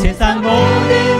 献上我的